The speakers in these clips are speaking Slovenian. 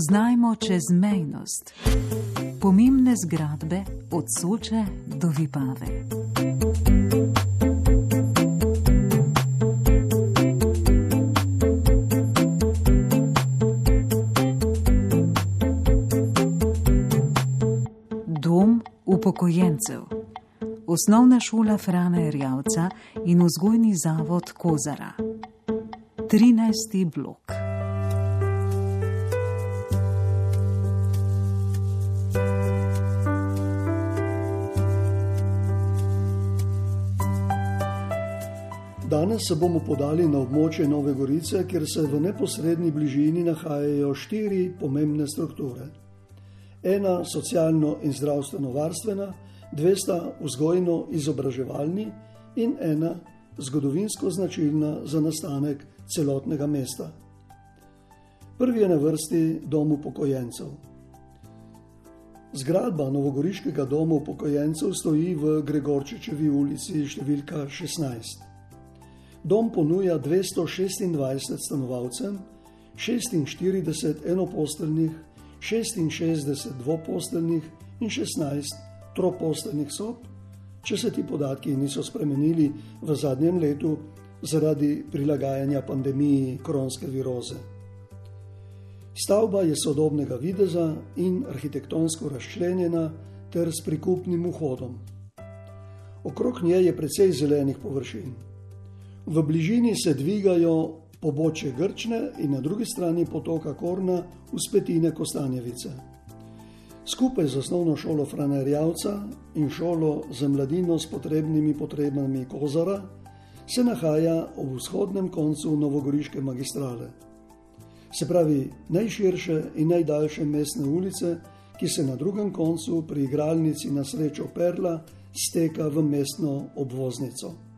Spoznajmo čezmejnost. Pomembne zgradbe od Soče do Vipave. Dom upokojencev. Osnovna šola Frana Erjavca in vzgojni zavod Kozara. 13. blok. Danes se bomo podali na območje Nove Gorice, kjer se v neposrednji bližini nahajajo štiri pomembne strukture. Ena socialno in zdravstveno varstvena, dve sta vzgojno-izobraževalni in ena zgodovinsko značilna za nastanek celotnega mesta. Prvi je na vrsti dom upokojencev. Zgradba Novogoriškega doma upokojencev stoji v Gregorčičevi ulici številka 16. Dom ponuja 226 stanovalcem, 46 enoposteljnih, 66 dvoposteljnih in 16 troposteljnih sob, če se ti podatki niso spremenili v zadnjem letu zaradi prilagajanja pandemiji koronske viroze. Stavba je sodobnega videza in arhitektonsko razčlenjena ter s prikupnim vhodom. Okrog nje je precej zelenih površin. V bližini se dvigajo pobočje Grčne in na drugi strani potoka Korna v spetine Kostanjevice. Skupaj z osnovno šolo Franerjavca in šolo za mladino s potrebnimi potrebami Kozara se nahaja ob vzhodnem koncu Novogoriške magistrale. Se pravi najširše in najdaljše mestne ulice, ki se na drugem koncu pri igralnici na srečo Perla steka v mestno obvoznico.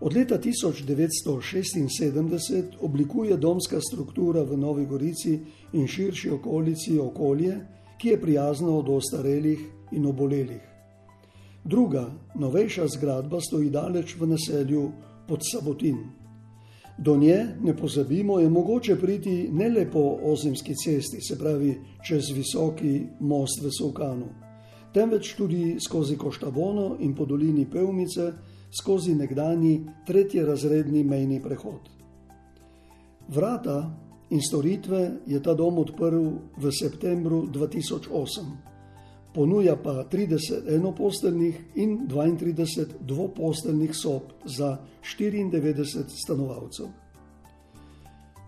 Od leta 1976 oblikuje domska struktura v Novi Gorici in širši okolici okolje, ki je prijazno do ostarelih in obolelih. Druga, novejša zgradba stoji daleč v naselju pod Sabotin. Do nje, ne pozabimo, je mogoče priti ne le po ozemski cesti, se pravi čez visoki most v Sovkanu, temveč tudi skozi Koštabono in po dolini Pevmice skozi nekdani tretji razredni mejni prehod. Vrata in storitve je ta dom odprl v septembru 2008, ponuja pa 30 enoposteljnih in 32 dvoposteljnih sob za 94 stanovalcev.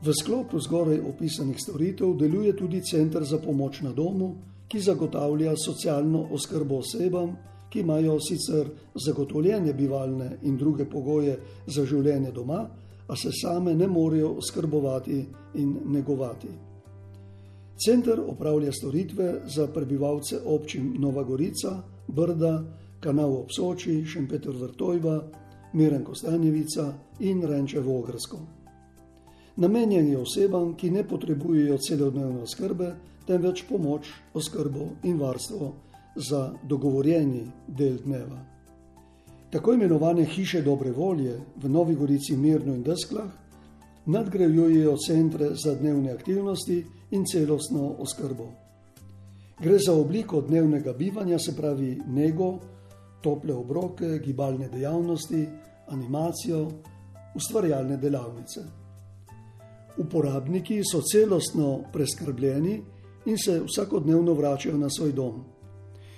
V sklopu zgoraj opisanih storitev deluje tudi Center za pomoč na domu, ki zagotavlja socialno oskrbo osebam, ki imajo sicer zagotovljene bivalne in druge pogoje za življenje doma, a se same ne morejo skrbovati in negovati. Center opravlja storitve za prebivalce občin Nova Gorica, Brda, Kanal Obsoči, Šempeter Vrtojba, Miren Kostanjevica in Renče Vogrsko. Namenjen je osebam, ki ne potrebujejo celodnevne skrbe, temveč pomoč, oskrbo in varstvo za dogovorjeni del dneva. Tako imenovane hiše dobre volje v Novi Gorici, Mirno in Desklah nadgrajujejo centre za dnevne aktivnosti in celostno oskrbo. Gre za obliko dnevnega bivanja, se pravi nego, tople obroke, gibalne dejavnosti, animacijo, ustvarjalne delavnice. Uporabniki so celostno preskrbljeni in se vsakodnevno vračajo na svoj dom.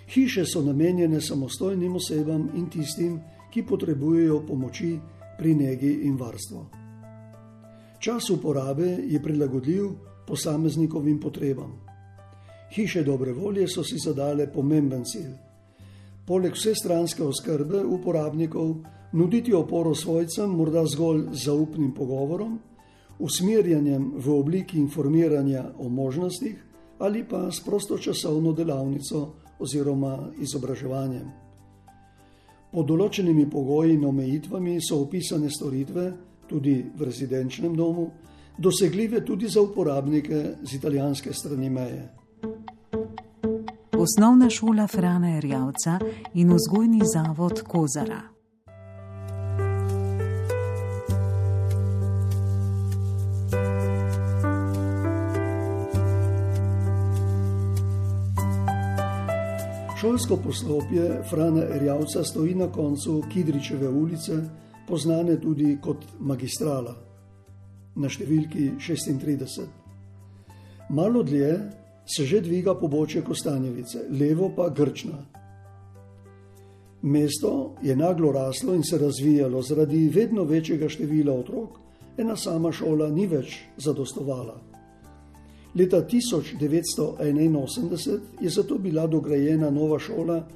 Hiše so namenjene samostojnim osebam in tistim, ki potrebujejo pomoči pri negi in varstvu. Čas uporabe je prilagodljiv posameznikovim potrebam. Hiše dobre volje so si zadale pomemben cilj. Poleg vse stranske oskrbe uporabnikov, nuditi oporo svojcem, morda zgolj zaupnim pogovorom, usmerjanjem v obliki informiranja o možnostih ali pa s prostočasovno delavnico oziroma izobraževanjem. Pod določenimi pogoji in omejitvami so opisane storitve, tudi v rezidenčnem domu, dosegljive tudi za uporabnike z italijanske strani meje. Osnovna šola Frana Erjavca in vzgojni zavod Kozara. Šolsko poslopje Frana Erjavca stoji na koncu Kidričeve ulice, znane tudi kot Magistrala, na številki 36. Malo dlje se že dviga pobočje Kostanjevice, levo pa Grčna. Mesto je naglo raslo in se razvijalo zaradi vedno večjega števila otrok, ena sama šola ni več zadostovala. Leta 1981 je zato bila dograjena nova šola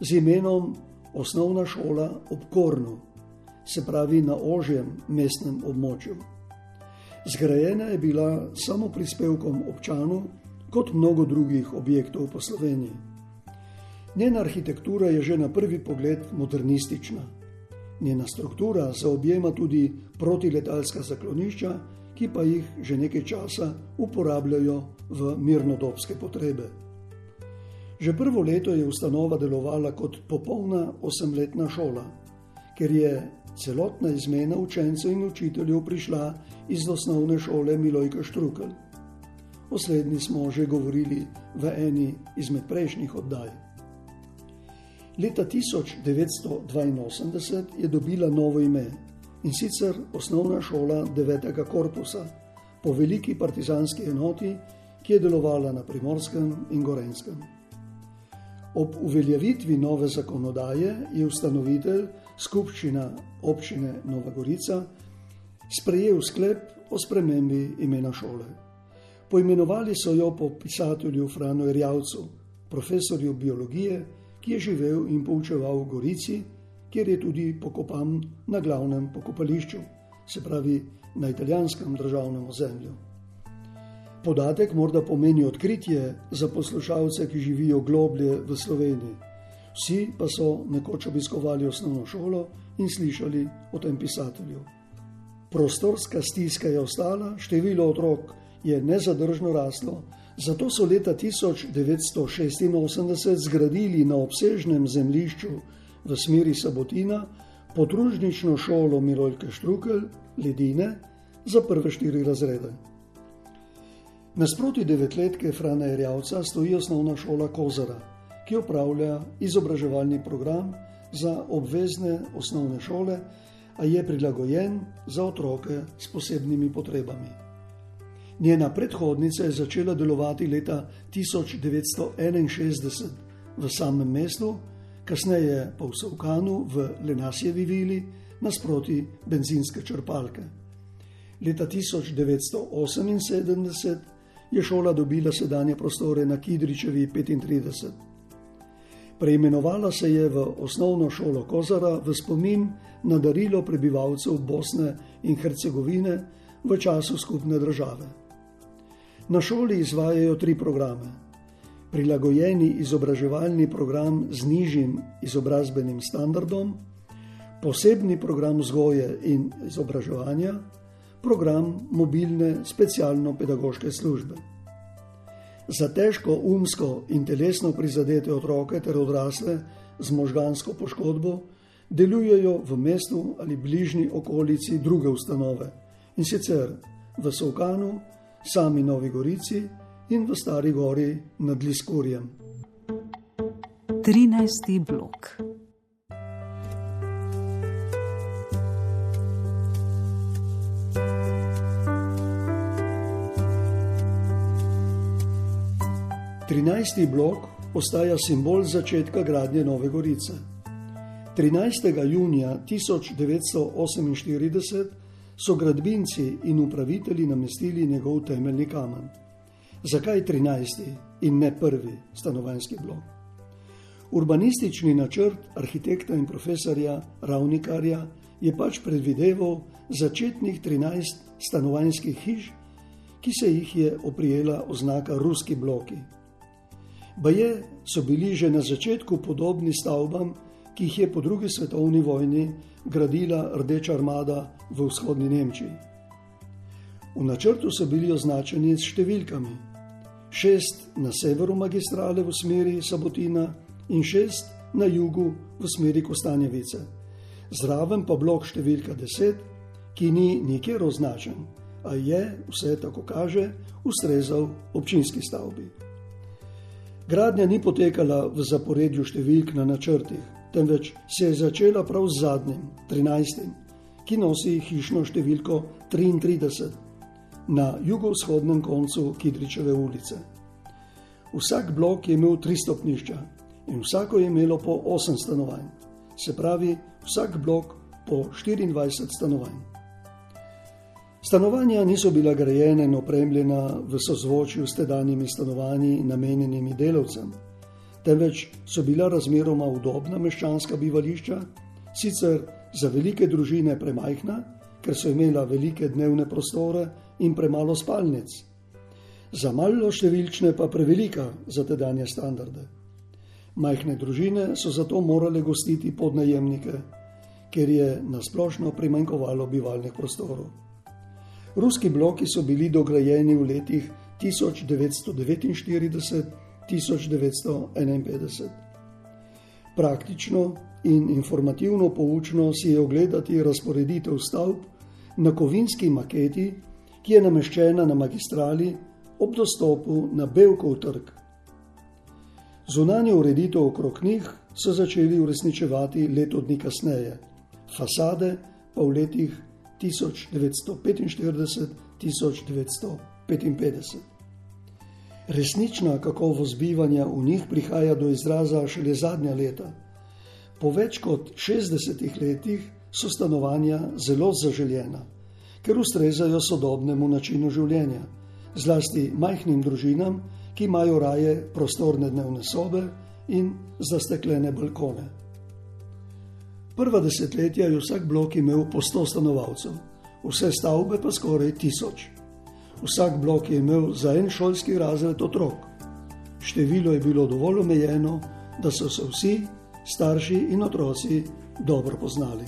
z imenom Osnovna šola ob Kornu, se pravi na ožjem mestnem območju. Zgrajena je bila samo prispevkom občanov, kot mnogo drugih objektov po Sloveniji. Njena arhitektura je že na prvi pogled modernistična. Njena struktura zaobjema tudi protiletalska zaklonišča ki pa jih že nekaj časa uporabljajo v mirnodobske potrebe. Že prvo leto je ustanova delovala kot popolna osemletna šola, ker je celotna izmena učencev in učiteljev prišla iz osnovne šole Milojka Štrukel. O slednji smo že govorili v eni izmed prejšnjih oddaj. Leta 1982 je dobila novo ime in sicer osnovna šola 9. korpusa po veliki partizanski enoti, ki je delovala na primorskem in gorenskem. Ob uveljavitvi nove zakonodaje je ustanovitelj skupščina občine Nova Gorica sprejel sklep o spremembi imena šole. Poimenovali so jo po pisatelju Franu Erjavcu, profesorju biologije, ki je živel in poučeval v Gorici kjer je tudi pokopan na glavnem pokopališču, se pravi na italijanskem državnem ozemlju. Podatek morda pomeni odkritje za poslušalce, ki živijo globlje v Sloveniji. Vsi pa so nekoč obiskovali osnovno šolo in slišali o tem pisatelju. Prostorska stiska je ostala, število otrok je nezadržno raslo, zato so leta 1986 zgradili na obsežnem zemljišču v smeri Sabotina podružnično šolo Mirojke Štrukel, Ledine, za prve štiri razrede. Nasproti devetletke Frana Erjavca stoji osnovna šola Kozara, ki upravlja izobraževalni program za obvezne osnovne šole, a je prilagojen za otroke s posebnimi potrebami. Njena predhodnica je začela delovati leta 1961 v samem mestu, kasneje pa v Sovkanu v Lenasjevi vili nasproti benzinske črpalke. Leta 1978 je šola dobila sedanje prostore na Kidričevi 35. Preimenovala se je v osnovno šolo Kozara v spomin na darilo prebivalcev Bosne in Hercegovine v času skupne države. Na šoli izvajajo tri programe prilagojeni izobraževalni program z nižjim izobrazbenim standardom, posebni program vzgoje in izobraževanja, program mobilne specialno-pedagoške službe. Za težko umsko in telesno prizadete otroke ter odrasle z možgansko poškodbo delujejo v mestu ali bližnji okolici druge ustanove in sicer v Sovkanu, sami Novi Gorici, in v Stari Gori nad Liskurjem. 13. blok. Trinajsti blok postaja simbol začetka gradnje Nove Gorice. 13. junija 1948 so gradbinci in upravitelji namestili njegov temeljni kamen. Zakaj 13. in ne prvi stanovanjski blok? Urbanistični načrt arhitekta in profesorja Ravnikarja je pač predvideval začetnih 13 stanovanjskih hiš, ki se jih je oprijela oznaka ruski bloki. Baje so bili že na začetku podobni stavbam, ki jih je po drugi svetovni vojni gradila Rdeča armada v vzhodni Nemčiji. V načrtu so bili označeni s številkami šest na severu magistrale v smeri Sabotina in šest na jugu v smeri Kostanjevice. Zraven pa blok številka deset, ki ni nikjer označen, a je, vse tako kaže, ustrezal občinski stavbi. Gradnja ni potekala v zaporedju številk na načrtih, temveč se je začela prav z zadnjim, 13. ki nosi hišno številko 33 na jugovzhodnem koncu Kidričeve ulice. Vsak blok je imel tri stopnišča in vsako je imelo po 8 stanovanj, se pravi vsak blok po 24 stanovanj. Stanovanja niso bila grajena in opremljena v sozvočju s tedanjimi stanovanji namenjenimi delavcem, temveč so bila razmeroma udobna meščanska bivališča, sicer za velike družine premajhna, ker so imela velike dnevne prostore in premalo spalnic, za malo številčne pa prevelika za tedanje standarde. Majhne družine so zato morale gostiti podnajemnike, ker je nasplošno primanjkovalo bivalnih prostorov. Ruski bloki so bili dograjeni v letih 1949-1951. Praktično in informativno poučno si je ogledati razporeditev stavb na kovinski maketi, ki je nameščena na magistrali ob dostopu na Belkov trg. Zunanje ureditev okrog njih so začeli uresničevati leto dni kasneje, fasade pa v letih 1945-1955. Resnična kakovost bivanja v njih prihaja do izraza šele zadnja leta. Po več kot 60 letih so stanovanja zelo zaželjena, ker ustrezajo sodobnemu načinu življenja, zlasti majhnim družinam, ki imajo raje prostorne dnevne sobe in zasteklene balkone. Prva desetletja je vsak blok imel po 100 stanovalcev, vse stavbe pa skoraj 1000. Vsak blok je imel za en šolski razred otrok. Število je bilo dovolj omejeno, da so se vsi, starši in otroci, dobro poznali.